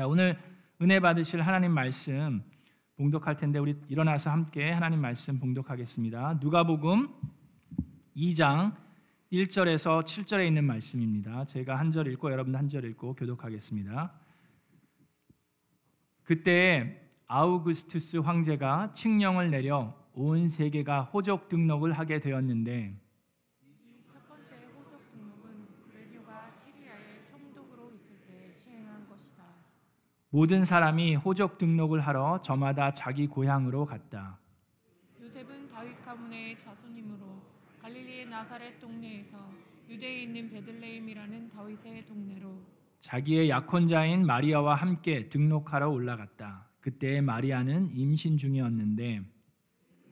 자, 오늘 은혜 받으실 하나님 말씀 봉독할 텐데 우리 일어나서 함께 하나님 말씀 봉독하겠습니다. 누가복음 2장 1절에서 7절에 있는 말씀입니다. 제가 한 절 읽고 여러분 한 절 읽고 교독하겠습니다. 그때 아우구스투스 황제가 칙령을 내려 온 세계가 호적 등록을 하게 되었는데 첫 번째 호적 등록은 구레뇨가 시리아에 총독으로 있을 때 시행한 것이다. 모든 사람이 호적 등록을 하러 저마다 자기 고향으로 갔다. 요셉은 다윗 가문의 자손이므로 갈릴리의 나사렛 동네에서 유대에 있는 베들레헴이라는 다윗의 동네로 자기의 약혼자인 마리아와 함께 등록하러 올라갔다. 그때 마리아는 임신 중이었는데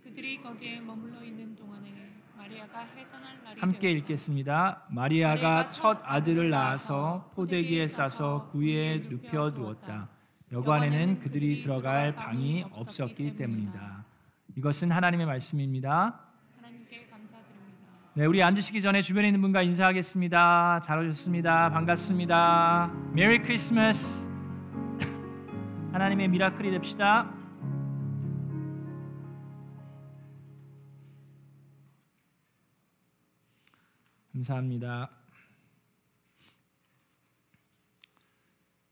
그들이 거기에 머물러 있는 동안에 마리아가 해산할 날이 함께 되었다. 읽겠습니다. 마리아가 첫 아들을 낳아서 포대기에 싸서 구유에 눕혀 두었다. 여관에는 그들이 들어갈 방이 없었기 때문이다. 이것은 하나님의 말씀입니다. 네, 우리 앉으시기 전에 주변에 있는 분과 인사하겠습니다. 잘 오셨습니다. 반갑습니다. 메리 크리스마스. 하나님의 미라클이 됩시다. 감사합니다.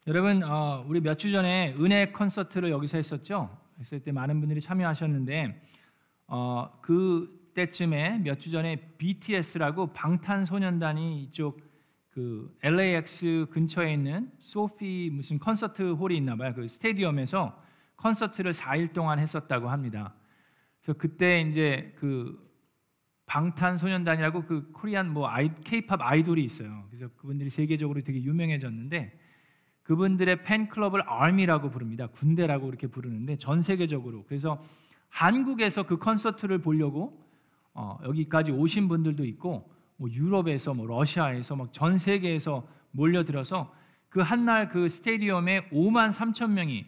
여러분, 어, 우리 몇 주 전에 은혜 콘서트를 여기서 했었죠. 했을 때 많은 분들이 참여하셨는데 어, 그 때쯤에 몇 주 전에 BTS라고 방탄소년단이 이쪽 그 LAX 근처에 있는 소피 무슨 콘서트 홀이 있나 봐요. 그 스테디움에서 콘서트를 4일 동안 했었다고 합니다. 그래서 그때 이제 그 방탄소년단이라고 그 코리안 뭐 아이 케이팝 아이돌이 있어요. 그래서 그분들이 세계적으로 되게 유명해졌는데 그분들의 팬클럽을 아미라고 부릅니다. 군대라고 이렇게 부르는데 전 세계적으로 그래서 한국에서 그 콘서트를 보려고 어, 여기까지 오신 분들도 있고 뭐 유럽에서 뭐 러시아에서 막 전 세계에서 몰려들어서 그 한날 그 스테디움에 5만 3천 명이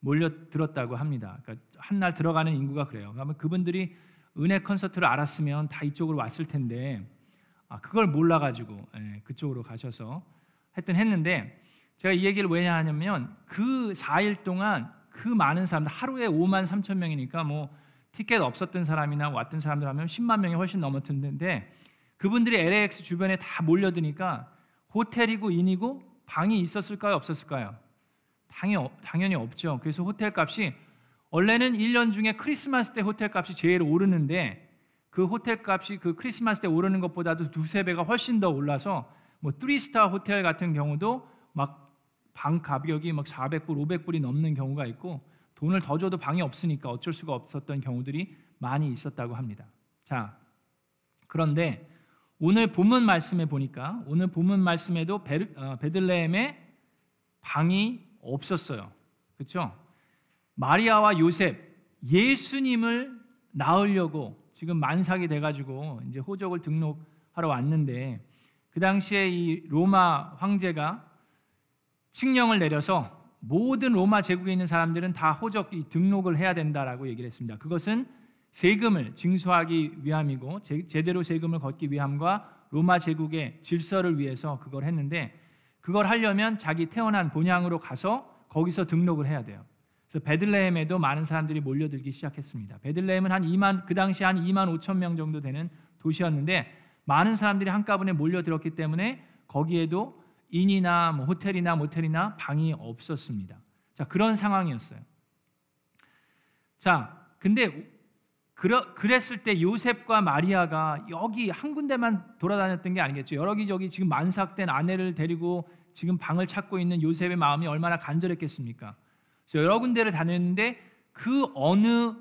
몰려들었다고 합니다. 그러니까 한날 들어가는 인구가 그래요. 그러면 그분들이 은혜 콘서트를 알았으면 다 이쪽으로 왔을 텐데 아, 그걸 몰라가지고 예, 그쪽으로 가셔서 하여튼 했는데 제가 이 얘기를 왜 하냐면 그 4일 동안 그 많은 사람들 하루에 5만 3천 명이니까 뭐 티켓 없었던 사람이나 왔던 사람들 하면 10만 명이 훨씬 넘었을 텐데 그분들이 LAX 주변에 다 몰려드니까 호텔이고 인이고 방이 있었을까요 없었을까요? 당연히, 당연히 없죠. 그래서 호텔 값이 원래는 1년 중에 크리스마스 때 호텔 값이 제일 오르는데 그 호텔 값이 그 크리스마스 때 오르는 것보다도 두세 배가 훨씬 더 올라서 뭐 three star 호텔 같은 경우도 막 방 가격이 막 400불, 500불이 넘는 경우가 있고 돈을 더 줘도 방이 없으니까 어쩔 수가 없었던 경우들이 많이 있었다고 합니다. 자, 그런데 오늘 본문 말씀에 보니까 오늘 본문 말씀에도 베르, 어, 베들레헴에 방이 없었어요. 그렇죠? 마리아와 요셉 예수님을 낳으려고 지금 만삭이 돼가지고 이제 호적을 등록하러 왔는데 그 당시에 이 로마 황제가 칙령을 내려서 모든 로마 제국에 있는 사람들은 다 호적 등록을 해야 된다라고 얘기를 했습니다. 그것은 세금을 징수하기 위함이고 제 대로 세금을 걷기 위함과 로마 제국의 질서를 위해서 그걸 했는데 그걸 하려면 자기 태어난 본향으로 가서 거기서 등록을 해야 돼요. 그래서 베들레헴에도 많은 사람들이 몰려들기 시작했습니다. 베들레헴은 한 2만 그 당시 한 2만 5천 명 정도 되는 도시였는데 많은 사람들이 한꺼번에 몰려들었기 때문에 거기에도 인이나 뭐 호텔이나 모텔이나 방이 없었습니다. 자 그런 상황이었어요. 자 근데 그러, 그랬을 때 요셉과 마리아가 여기 한 군데만 돌아다녔던 게 아니겠죠. 여기저기 지금 만삭된 아내를 데리고 지금 방을 찾고 있는 요셉의 마음이 얼마나 간절했겠습니까? 그래서 여러 군데를 다녔는데 그 어느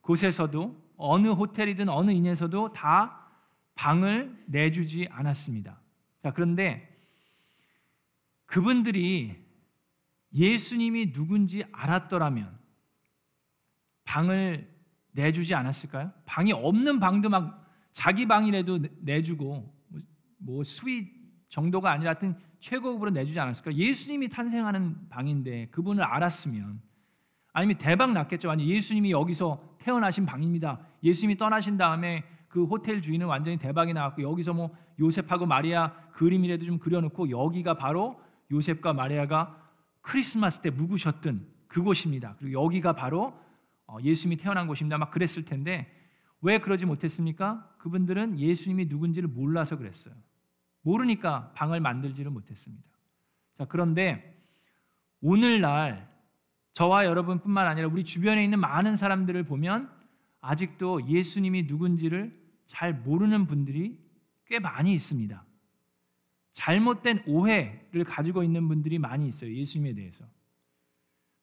곳에서도 어느 호텔이든 어느 inn에서도 다 방을 내주지 않았습니다. 자, 그런데 그분들이 예수님이 누군지 알았더라면 방을 내주지 않았을까요? 방이 없는 방도 막 자기 방이라도 내주고 뭐 suite 정도가 아니라 하여튼 최고급으로 내주지 않았을까? 예수님이 탄생하는 방인데 그분을 알았으면 아니면 대박 났겠죠. 아니 예수님이 여기서 태어나신 방입니다. 예수님이 떠나신 다음에 그 호텔 주인은 완전히 대박이 나왔고 여기서 뭐 요셉하고 마리아 그림이라도 좀 그려놓고 여기가 바로 요셉과 마리아가 크리스마스 때 묵으셨던 그곳입니다. 그리고 여기가 바로 어, 예수님이 태어난 곳입니다. 막 그랬을 텐데 왜 그러지 못했습니까? 그분들은 예수님이 누군지를 몰라서 그랬어요. 모르니까 방을 만들지를 못했습니다. 자, 그런데 오늘날 저와 여러분뿐만 아니라 우리 주변에 있는 많은 사람들을 보면 아직도 예수님이 누군지를 잘 모르는 분들이 꽤 많이 있습니다. 잘못된 오해를 가지고 있는 분들이 많이 있어요. 예수님에 대해서.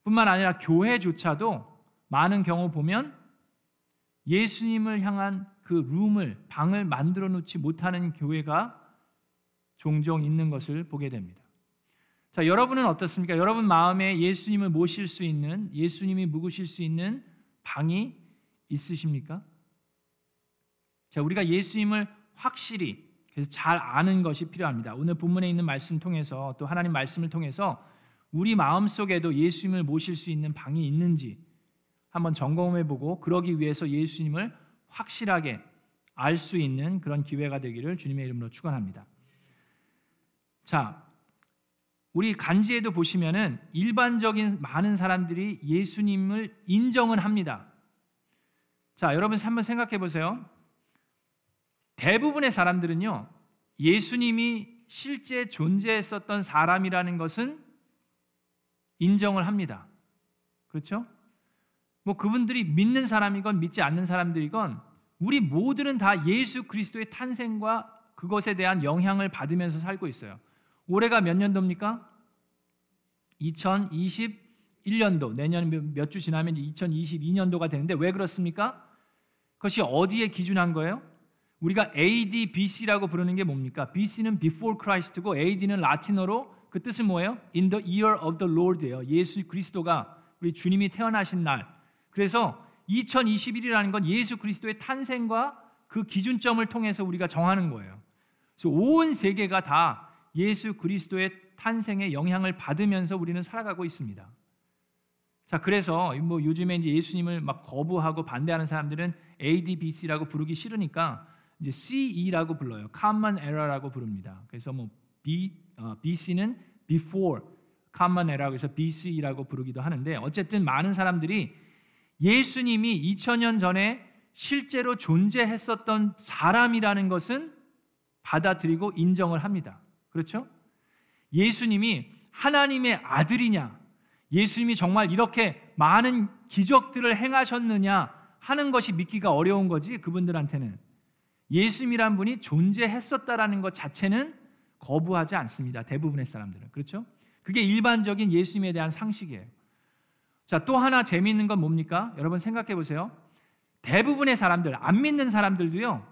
뿐만 아니라 교회조차도 많은 경우 보면 예수님을 향한 그 룸을 방을 만들어 놓지 못하는 교회가 종종 있는 것을 보게 됩니다. 자, 여러분은 어떻습니까? 여러분 마음에 예수님을 모실 수 있는 예수님이 묵으실 수 있는 방이 있으십니까? 자, 우리가 예수님을 확실히 그래서 잘 아는 것이 필요합니다. 오늘 본문에 있는 말씀 통해서 또 하나님 말씀을 통해서 우리 마음 속에도 예수님을 모실 수 있는 방이 있는지 한번 점검해 보고 그러기 위해서 예수님을 확실하게 알 수 있는 그런 기회가 되기를 주님의 이름으로 축원합니다. 자, 우리 간지에도 보시면은 일반적인 많은 사람들이 예수님을 인정은 합니다. 자, 여러분 한번 생각해 보세요. 대부분의 사람들은요, 예수님이 실제 존재했었던 사람이라는 것은 인정을 합니다. 그렇죠? 뭐 그분들이 믿는 사람이건 믿지 않는 사람들이건 우리 모두는 다 예수 그리스도의 탄생과 그것에 대한 영향을 받으면서 살고 있어요. 올해가 몇 년도입니까? 2021년도 내년 몇 주 지나면 2022년도가 되는데 왜 그렇습니까? 그것이 어디에 기준한 거예요? 우리가 AD, BC라고 부르는 게 뭡니까? BC는 before Christ고 AD는 라틴어로 그 뜻은 뭐예요? In the year of the Lord예요. 예수 그리스도가 우리 주님이 태어나신 날. 그래서 2021이라는 건 예수 그리스도의 탄생과 그 기준점을 통해서 우리가 정하는 거예요. 그래서 온 세계가 다 예수 그리스도의 탄생에 영향을 받으면서 우리는 살아가고 있습니다. 자, 그래서 뭐 요즘에 이제 예수님을 막 거부하고 반대하는 사람들은 ADBC라고 부르기 싫으니까 이제 CE라고 불러요. Common Era라고 부릅니다. 그래서 뭐 B, 어, BC는 Before Common Era 그래서 BC라고 부르기도 하는데 어쨌든 많은 사람들이 예수님이 2000년 전에 실제로 존재했었던 사람이라는 것은 받아들이고 인정을 합니다. 그렇죠? 예수님이 하나님의 아들이냐? 예수님이 정말 이렇게 많은 기적들을 행하셨느냐 하는 것이 믿기가 어려운 거지 그분들한테는 예수님이란 분이 존재했었다라는 것 자체는 거부하지 않습니다. 대부분의 사람들은 그렇죠? 그게 일반적인 예수님에 대한 상식이에요. 자, 또 하나 재미있는 건 뭡니까? 여러분 생각해 보세요. 대부분의 사람들, 안 믿는 사람들도요.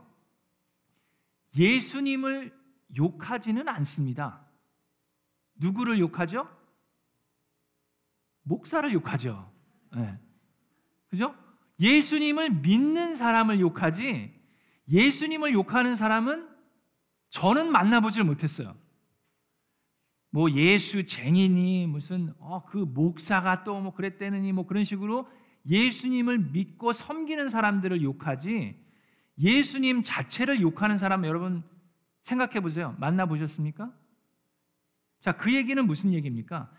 예수님을 욕하지는 않습니다. 누구를 욕하죠? 목사를 욕하죠. 네. 그죠? 예수님을 믿는 사람을 욕하지 예수님을 욕하는 사람은 저는 만나보질 못했어요. 뭐 예수 쟁이니 무슨 어, 그 목사가 또 뭐 그랬대느니 뭐 그런 식으로 예수님을 믿고 섬기는 사람들을 욕하지 예수님 자체를 욕하는 사람 여러분 생각해 보세요. 만나 보셨습니까? 자, 그 얘기는 무슨 얘기입니까?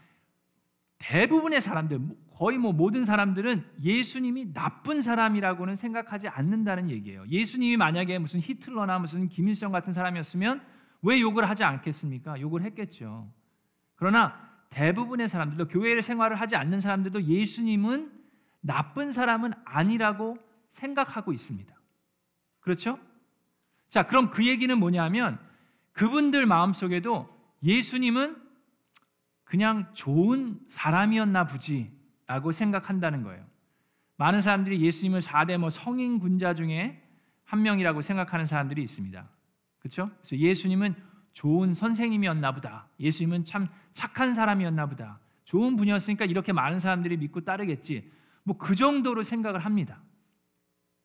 대부분의 사람들, 거의 뭐 모든 사람들은 예수님이 나쁜 사람이라고는 생각하지 않는다는 얘기예요. 예수님이 만약에 무슨 히틀러나 무슨 김일성 같은 사람이었으면 왜 욕을 하지 않겠습니까? 욕을 했겠죠. 그러나 대부분의 사람들도 교회를 생활을 하지 않는 사람들도 예수님은 나쁜 사람은 아니라고 생각하고 있습니다. 그렇죠? 자, 그럼 그 얘기는 뭐냐면 그분들 마음속에도 예수님은 그냥 좋은 사람이었나 보지 라고 생각한다는 거예요. 많은 사람들이 예수님을 4대 뭐 성인 군자 중에 한 명이라고 생각하는 사람들이 있습니다. 그렇죠? 그래서 예수님은 좋은 선생님이었나 보다. 예수님은 참 착한 사람이었나 보다. 좋은 분이었으니까 이렇게 많은 사람들이 믿고 따르겠지. 뭐 그 정도로 생각을 합니다.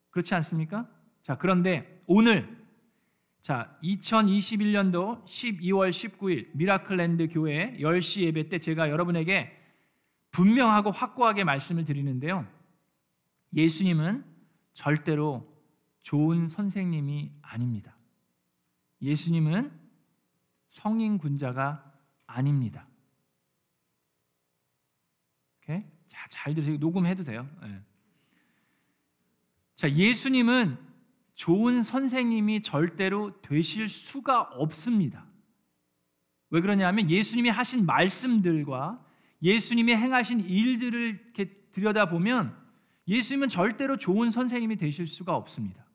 그렇지 않습니까? 자, 그런데 오늘 자, 2021년도 12월 19일 미라클랜드 교회 10시 예배 때 제가 여러분에게 분명하고 확고하게 말씀을 드리는데요. 예수님은 절대로 좋은 선생님이 아닙니다. 예수님은 성인 군자가 아닙니다. 오케이? 자, 잘 들으세요. 녹음해도 돼요. 예. 자, 예수님은 좋은 선생님이 절대로 되실 수가 없습니다. 왜 그러냐면 예수님이 하신 말씀들과 예수님이 행하신 일들을 이렇게 들여다보면 예수님은 절대로 좋은 선생님이 되실 수가 없습니다.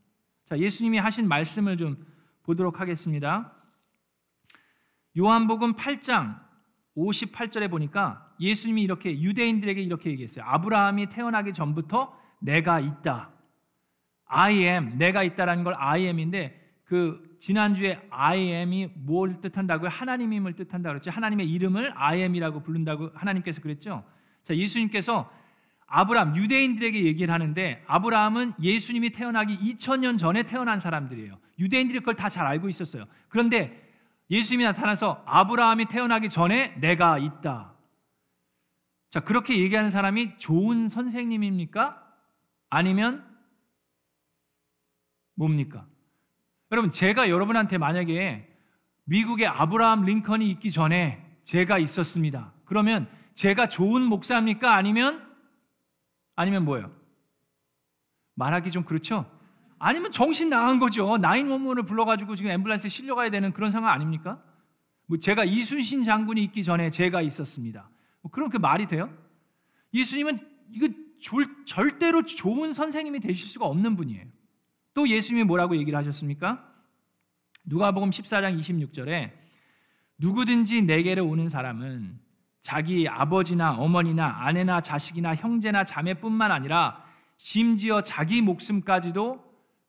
자, 예수님이 하신 말씀을 좀 보도록 하겠습니다. 요한복음 8장 58절에 보니까 예수님이 이렇게 유대인들에게 이렇게 얘기했어요. 아브라함이 태어나기 전부터 내가 있다. I am 내가 있다라는 걸 I am인데 그 지난주에 I am이 뭘 뜻한다고요? 하나님임을 뜻한다 그랬죠. 하나님의 이름을 I am이라고 부른다고 하나님께서 그랬죠. 자, 예수님께서 아브라함 유대인들에게 얘기를 하는데 아브라함은 예수님이 태어나기 2000년 전에 태어난 사람들이에요. 유대인들이 그걸 다 잘 알고 있었어요. 그런데 예수님이 나타나서 아브라함이 태어나기 전에 내가 있다. 자, 그렇게 얘기하는 사람이 좋은 선생님입니까? 아니면 뭡니까? 여러분, 제가 여러분한테 만약에 미국의 아브라함 링컨이 있기 전에 제가 있었습니다. 그러면 제가 좋은 목사입니까? 아니면 아니면 뭐예요? 말하기 좀 그렇죠? 아니면 정신 나간 거죠. 나인원문을 불러가지고 지금 앰뷸런스에 실려가야 되는 그런 상황 아닙니까? 뭐 제가 이순신 장군이 있기 전에 제가 있었습니다. 뭐 그렇게 말이 돼요? 예수님은 이거 절대로 좋은 선생님이 되실 수가 없는 분이에요. 또 예수님이 뭐라고 얘기를 하셨습니까? 누가복음 14장 26절에 누구든지 내게로 오는 사람은 자기 아버지나 어머니나 아내나 자식이나 형제나 자매뿐만 아니라 심지어 자기 목숨까지도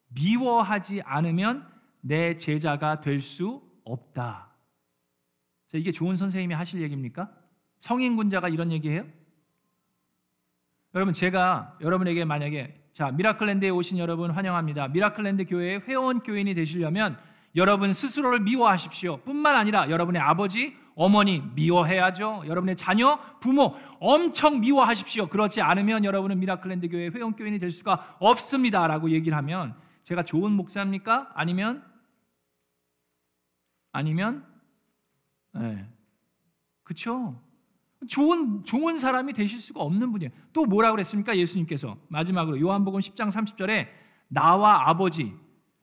미워하지 않으면 내 제자가 될 수 없다. 자, 이게 좋은 선생님이 하실 얘기입니까? 성인군자가 이런 얘기해요? 여러분 제가 여러분에게 만약에 자 미라클랜드에 오신 여러분 환영합니다. 미라클랜드 교회의 회원 교인이 되시려면 여러분 스스로를 미워하십시오. 뿐만 아니라 여러분의 아버지, 어머니 미워해야죠. 여러분의 자녀, 부모 엄청 미워하십시오. 그렇지 않으면 여러분은 미라클랜드 교회 회원 교인이 될 수가 없습니다라고 얘기를 하면 제가 좋은 목사입니까? 아니면 아니면 네. 그렇죠. 좋은 좋은 사람이 되실 수가 없는 분이에요. 또 뭐라 그랬습니까? 예수님께서 마지막으로 요한복음 10장 30절에 나와 아버지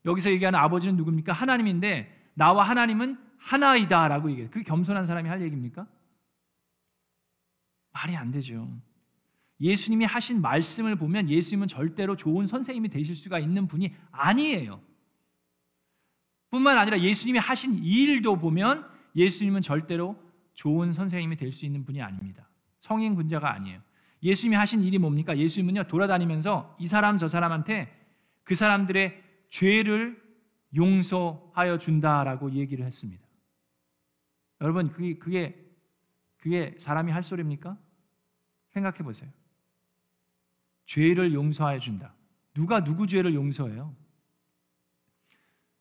여기서 얘기하는 아버지는 누굽니까? 하나님인데 나와 하나님은 하나이다라고 얘기해요. 그게 겸손한 사람이 할 얘기입니까? 말이 안 되죠. 예수님이 하신 말씀을 보면 예수님은 절대로 좋은 선생님이 되실 수가 있는 분이 아니에요. 뿐만 아니라 예수님이 하신 일도 보면 예수님은 절대로 좋은 선생님이 될 수 있는 분이 아닙니다. 성인 군자가 아니에요. 예수님이 하신 일이 뭡니까? 예수님은요 돌아다니면서 이 사람 저 사람한테 그 사람들의 죄를 용서하여 준다라고 얘기를 했습니다. 여러분 그게 그게 그게 사람이 할 소리입니까? 생각해 보세요. 죄를 용서하여 준다. 누가 누구 죄를 용서해요?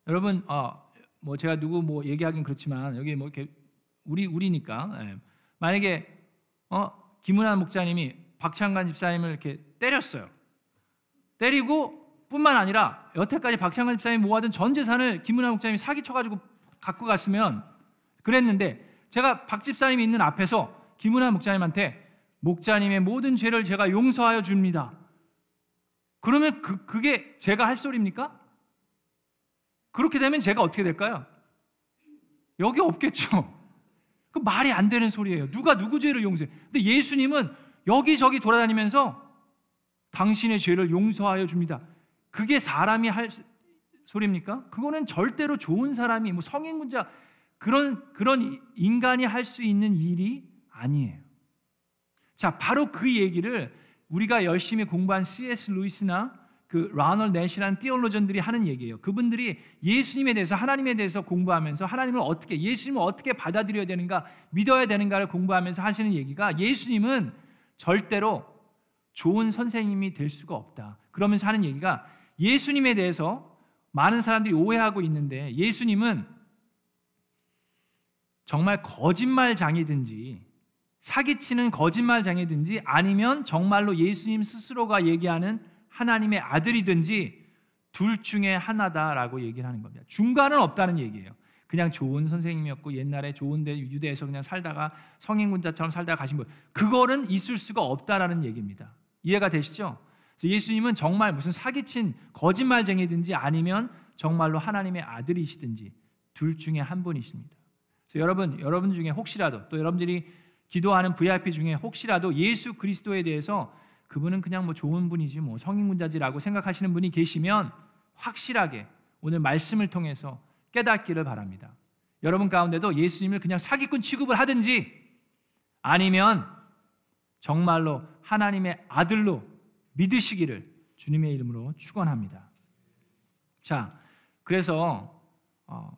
여러분, 어, 뭐 제가 누구 뭐 얘기하긴 그렇지만 여기 뭐 이렇게 우리 우리니까 예. 만약에 어 김은환 목사님이 박창관 집사님을 이렇게 때렸어요. 때리고 뿐만 아니라 여태까지 박창관 집사님이 모아둔 전 재산을 김은환 목사님이 사기쳐가지고 갖고 갔으면 그랬는데 제가 박 집사님이 있는 앞에서 김은환 목사님한테 목자님의 모든 죄를 제가 용서하여 줍니다. 그러면 그, 그게 제가 할 소리입니까? 그렇게 되면 제가 어떻게 될까요? 여기 없겠죠. 그 말이 안 되는 소리예요. 누가 누구 죄를 용서해? 근데 예수님은 여기저기 돌아다니면서 당신의 죄를 용서하여 줍니다. 그게 사람이 할 소리입니까? 그거는 절대로 좋은 사람이 뭐 성인군자 그런 그런 인간이 할 수 있는 일이 아니에요. 자, 바로 그 얘기를 우리가 열심히 공부한 C.S. 루이스나 그 라널 넷이라는 띠올로전들이 하는 얘기예요. 그분들이 예수님에 대해서 하나님에 대해서 공부하면서 하나님을 어떻게 예수님을 어떻게 받아들여야 되는가 믿어야 되는가를 공부하면서 하시는 얘기가 예수님은 절대로 좋은 선생님이 될 수가 없다. 그러면서 하는 얘기가 예수님에 대해서 많은 사람들이 오해하고 있는데 예수님은 정말 거짓말장이든지 사기치는 거짓말장이든지 아니면 정말로 예수님 스스로가 얘기하는 하나님의 아들이든지 둘 중에 하나다라고 얘기를 하는 겁니다. 중간은 없다는 얘기예요. 그냥 좋은 선생님이었고 옛날에 좋은데 유대에서 그냥 살다가 성인군자처럼 살다가 가신 분 그거는 있을 수가 없다라는 얘기입니다. 이해가 되시죠? 예수님은 정말 무슨 사기친 거짓말쟁이든지 아니면 정말로 하나님의 아들이시든지 둘 중에 한 분이십니다. 여러분, 여러분 중에 혹시라도 또 여러분들이 기도하는 VIP 중에 혹시라도 예수 그리스도에 대해서 그분은 그냥 뭐 좋은 분이지 뭐 성인군자지라고 생각하시는 분이 계시면 확실하게 오늘 말씀을 통해서 깨닫기를 바랍니다. 여러분 가운데도 예수님을 그냥 사기꾼 취급을 하든지 아니면 정말로 하나님의 아들로 믿으시기를 주님의 이름으로 축원합니다. 자, 그래서 어,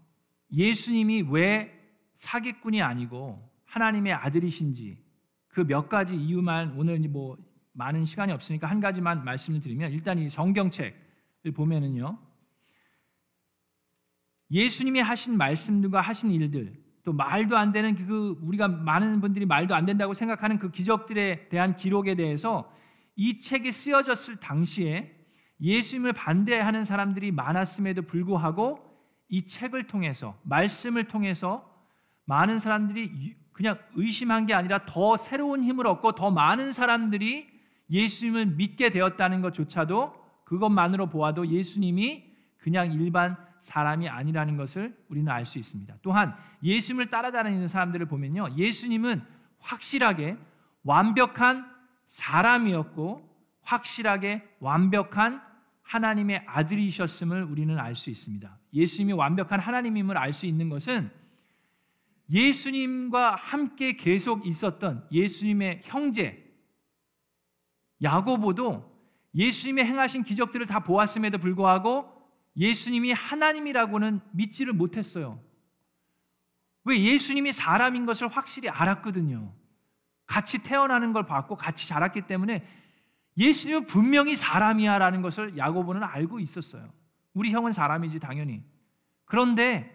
예수님이 왜 사기꾼이 아니고 하나님의 아들이신지 그 몇 가지 이유만 오늘 뭐 많은 시간이 없으니까 한 가지만 말씀을 드리면 일단 이 성경책을 보면은요. 예수님이 하신 말씀들과 하신 일들 또 말도 안 되는 그 우리가 많은 분들이 말도 안 된다고 생각하는 그 기적들에 대한 기록에 대해서 이 책이 쓰여졌을 당시에 예수님을 반대하는 사람들이 많았음에도 불구하고 이 책을 통해서 말씀을 통해서 많은 사람들이 그냥 의심한 게 아니라 더 새로운 힘을 얻고 더 많은 사람들이 예수님을 믿게 되었다는 것조차도 그것만으로 보아도 예수님이 그냥 일반 사람이 아니라는 것을 우리는 알 수 있습니다. 또한 예수님을 따라다니는 사람들을 보면요. 예수님은 확실하게 완벽한 사람이었고 확실하게 완벽한 하나님의 아들이셨음을 우리는 알 수 있습니다. 예수님이 완벽한 하나님임을 알 수 있는 것은 예수님과 함께 계속 있었던 예수님의 형제 야고보도 예수님의 행하신 기적들을 다 보았음에도 불구하고 예수님이 하나님이라고는 믿지를 못했어요. 왜 예수님이 사람인 것을 확실히 알았거든요. 같이 태어나는 걸 봤고 같이 자랐기 때문에 예수님은 분명히 사람이야라는 것을 야고보는 알고 있었어요. 우리 형은 사람이지 당연히. 그런데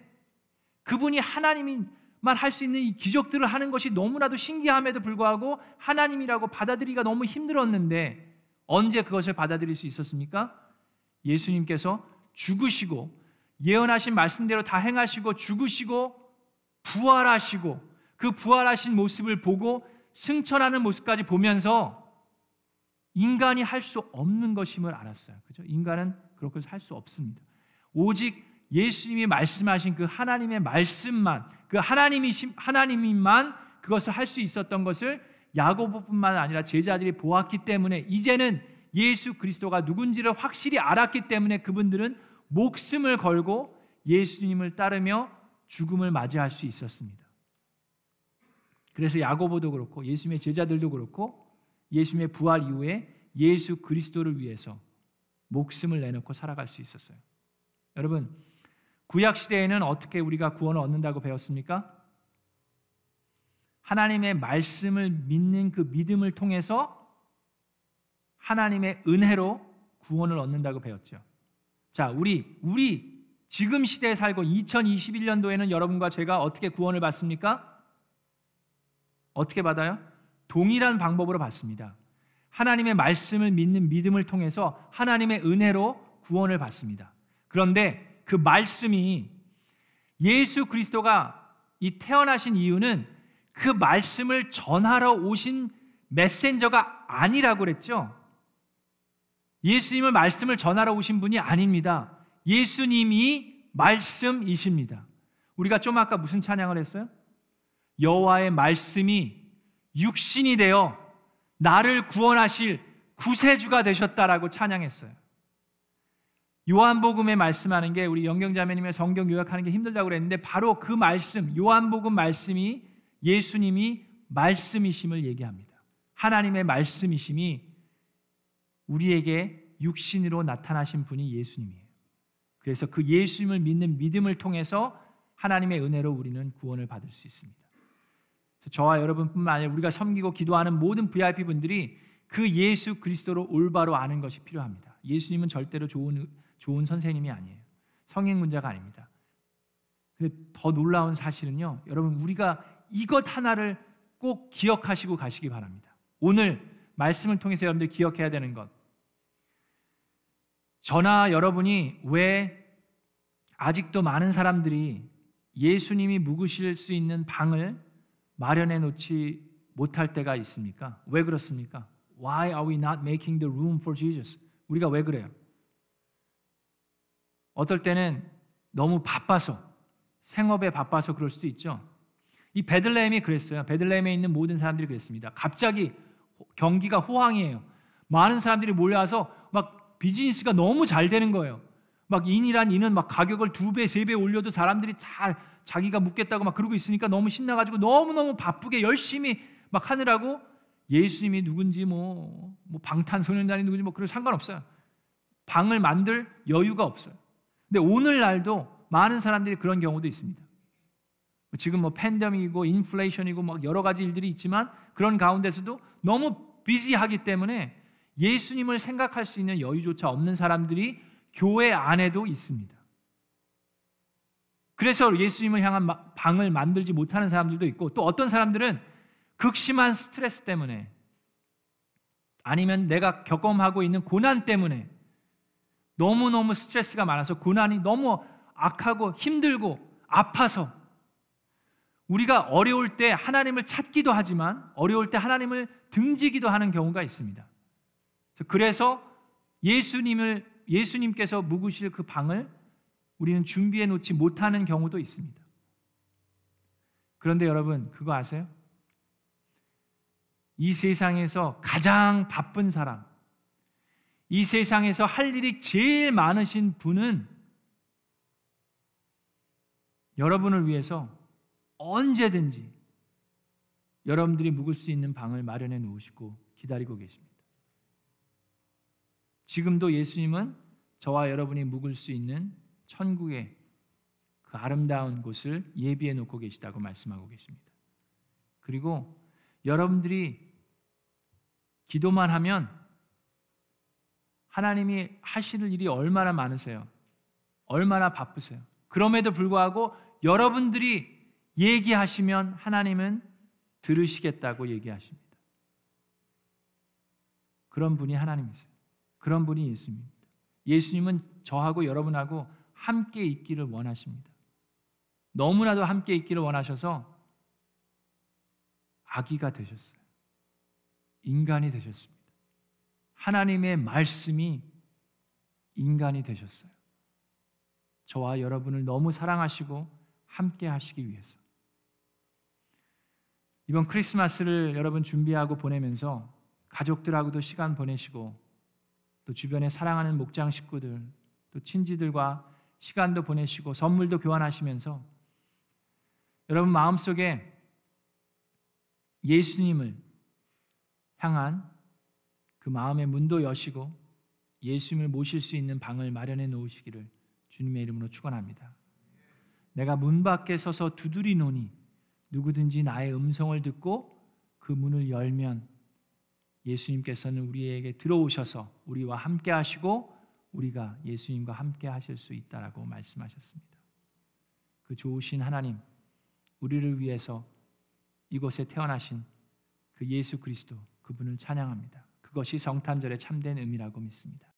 그분이 하나님이 말 할 수 있는 이 기적들을 하는 것이 너무나도 신기함에도 불구하고 하나님이라고 받아들이기가 너무 힘들었는데 언제 그것을 받아들일 수 있었습니까? 예수님께서 죽으시고 예언하신 말씀대로 다 행하시고 죽으시고 부활하시고 그 부활하신 모습을 보고 승천하는 모습까지 보면서 인간이 할 수 없는 것임을 알았어요. 그죠? 인간은 그렇게 살수 없습니다. 오직 예수님이 말씀하신 그 하나님의 말씀만 그 하나님이심 하나님이만 그것을 할 수 있었던 것을 야고보뿐만 아니라 제자들이 보았기 때문에 이제는 예수 그리스도가 누군지를 확실히 알았기 때문에 그분들은 목숨을 걸고 예수님을 따르며 죽음을 맞이할 수 있었습니다. 그래서 야고보도 그렇고 예수님의 제자들도 그렇고 예수님의 부활 이후에 예수 그리스도를 위해서 목숨을 내놓고 살아갈 수 있었어요. 여러분 구약 시대에는 어떻게 우리가 구원을 얻는다고 배웠습니까? 하나님의 말씀을 믿는 그 믿음을 통해서 하나님의 은혜로 구원을 얻는다고 배웠죠. 자, 우리 우리 지금 시대에 살고 2021년도에는 여러분과 제가 어떻게 구원을 받습니까? 어떻게 받아요? 동일한 방법으로 받습니다. 하나님의 말씀을 믿는 믿음을 통해서 하나님의 은혜로 구원을 받습니다. 그런데 그 말씀이 예수 그리스도가 이 태어나신 이유는 그 말씀을 전하러 오신 메신저가 아니라고 그랬죠. 예수님을 말씀을 전하러 오신 분이 아닙니다. 예수님이 말씀이십니다. 우리가 좀 아까 무슨 찬양을 했어요? 여호와의 말씀이 육신이 되어 나를 구원하실 구세주가 되셨다라고 찬양했어요. 요한복음에 말씀하는 게 우리 영경자매님의 성경 요약하는 게 힘들다고 그랬는데 바로 그 말씀 요한복음 말씀이 예수님이 말씀이심을 얘기합니다. 하나님의 말씀이심이 우리에게 육신으로 나타나신 분이 예수님이에요. 그래서 그 예수님을 믿는 믿음을 통해서 하나님의 은혜로 우리는 구원을 받을 수 있습니다. 저와 여러분뿐만 아니라 우리가 섬기고 기도하는 모든 VIP 분들이 그 예수 그리스도로 올바로 아는 것이 필요합니다. 예수님은 절대로 좋은 좋은 선생님이 아니에요. 성인 문제가 아닙니다. 근데 더 놀라운 사실은요. 여러분 우리가 이것 하나를 꼭 기억하시고 가시기 바랍니다. 오늘 말씀을 통해서 여러분들 기억해야 되는 것. 저나 여러분이 왜 아직도 많은 사람들이 예수님이 묵으실 수 있는 방을 마련해 놓지 못할 때가 있습니까? 왜 그렇습니까? Why are we not making the room for Jesus? 우리가 왜 그래요? 어떨 때는 너무 바빠서 생업에 바빠서 그럴 수도 있죠. 이 베들레헴이 그랬어요. 베들레헴에 있는 모든 사람들이 그랬습니다. 갑자기 경기가 호황이에요. 많은 사람들이 몰려와서 막 비즈니스가 너무 잘 되는 거예요. 막 인이란 인은 막 가격을 두 배, 세 배 올려도 사람들이 다 자기가 묻겠다고 막 그러고 있으니까 너무 신나가지고 너무너무 바쁘게 열심히 막 하느라고 예수님이 누군지 뭐, 뭐 방탄소년단이 누군지 뭐 그런 상관없어요. 방을 만들 여유가 없어요. 근데 오늘날도 많은 사람들이 그런 경우도 있습니다. 지금 뭐 팬데믹이고 인플레이션이고 막 여러 가지 일들이 있지만 그런 가운데서도 너무 비지하기 때문에 예수님을 생각할 수 있는 여유조차 없는 사람들이 교회 안에도 있습니다. 그래서 예수님을 향한 방을 만들지 못하는 사람들도 있고 또 어떤 사람들은 극심한 스트레스 때문에 아니면 내가 경험하고 있는 고난 때문에 너무너무 스트레스가 많아서 고난이 너무 악하고 힘들고 아파서 우리가 어려울 때 하나님을 찾기도 하지만 어려울 때 하나님을 등지기도 하는 경우가 있습니다. 그래서 예수님을 예수님께서 묵으실 그 방을 우리는 준비해 놓지 못하는 경우도 있습니다. 그런데 여러분 그거 아세요? 이 세상에서 가장 바쁜 사람, 이 세상에서 할 일이 제일 많으신 분은 여러분을 위해서 언제든지 여러분들이 묵을 수 있는 방을 마련해 놓으시고 기다리고 계십니다. 지금도 예수님은 저와 여러분이 묵을 수 있는 천국의 그 아름다운 곳을 예비해 놓고 계시다고 말씀하고 계십니다. 그리고 여러분들이 기도만 하면 하나님이 하실 일이 얼마나 많으세요? 얼마나 바쁘세요? 그럼에도 불구하고 여러분들이 얘기하시면 하나님은 들으시겠다고 얘기하십니다. 그런 분이 하나님이세요. 그런 분이 예수님입니다. 예수님은 저하고 여러분하고 함께 있기를 원하십니다. 너무나도 함께 있기를 원하셔서 아기가 되셨어요. 인간이 되셨습니다. 하나님의 말씀이 인간이 되셨어요. 저와 여러분을 너무 사랑하시고 함께 하시기 위해서. 이번 크리스마스를 여러분 준비하고 보내면서 가족들하고도 시간 보내시고 또 주변에 사랑하는 목장 식구들 또 친지들과 시간도 보내시고 선물도 교환하시면서 여러분 마음속에 예수님을 향한 그 마음의 문도 여시고 예수님을 모실 수 있는 방을 마련해 놓으시기를 주님의 이름으로 축원합니다. 내가 문 밖에 서서 두드리노니 누구든지 나의 음성을 듣고 그 문을 열면 예수님께서는 우리에게 들어오셔서 우리와 함께 하시고 우리가 예수님과 함께 하실 수 있다라고 말씀하셨습니다. 그 좋으신 하나님 우리를 위해서 이곳에 태어나신 그 예수 그리스도 그분을 찬양합니다. 그것이 성탄절의 참된 의미라고 믿습니다.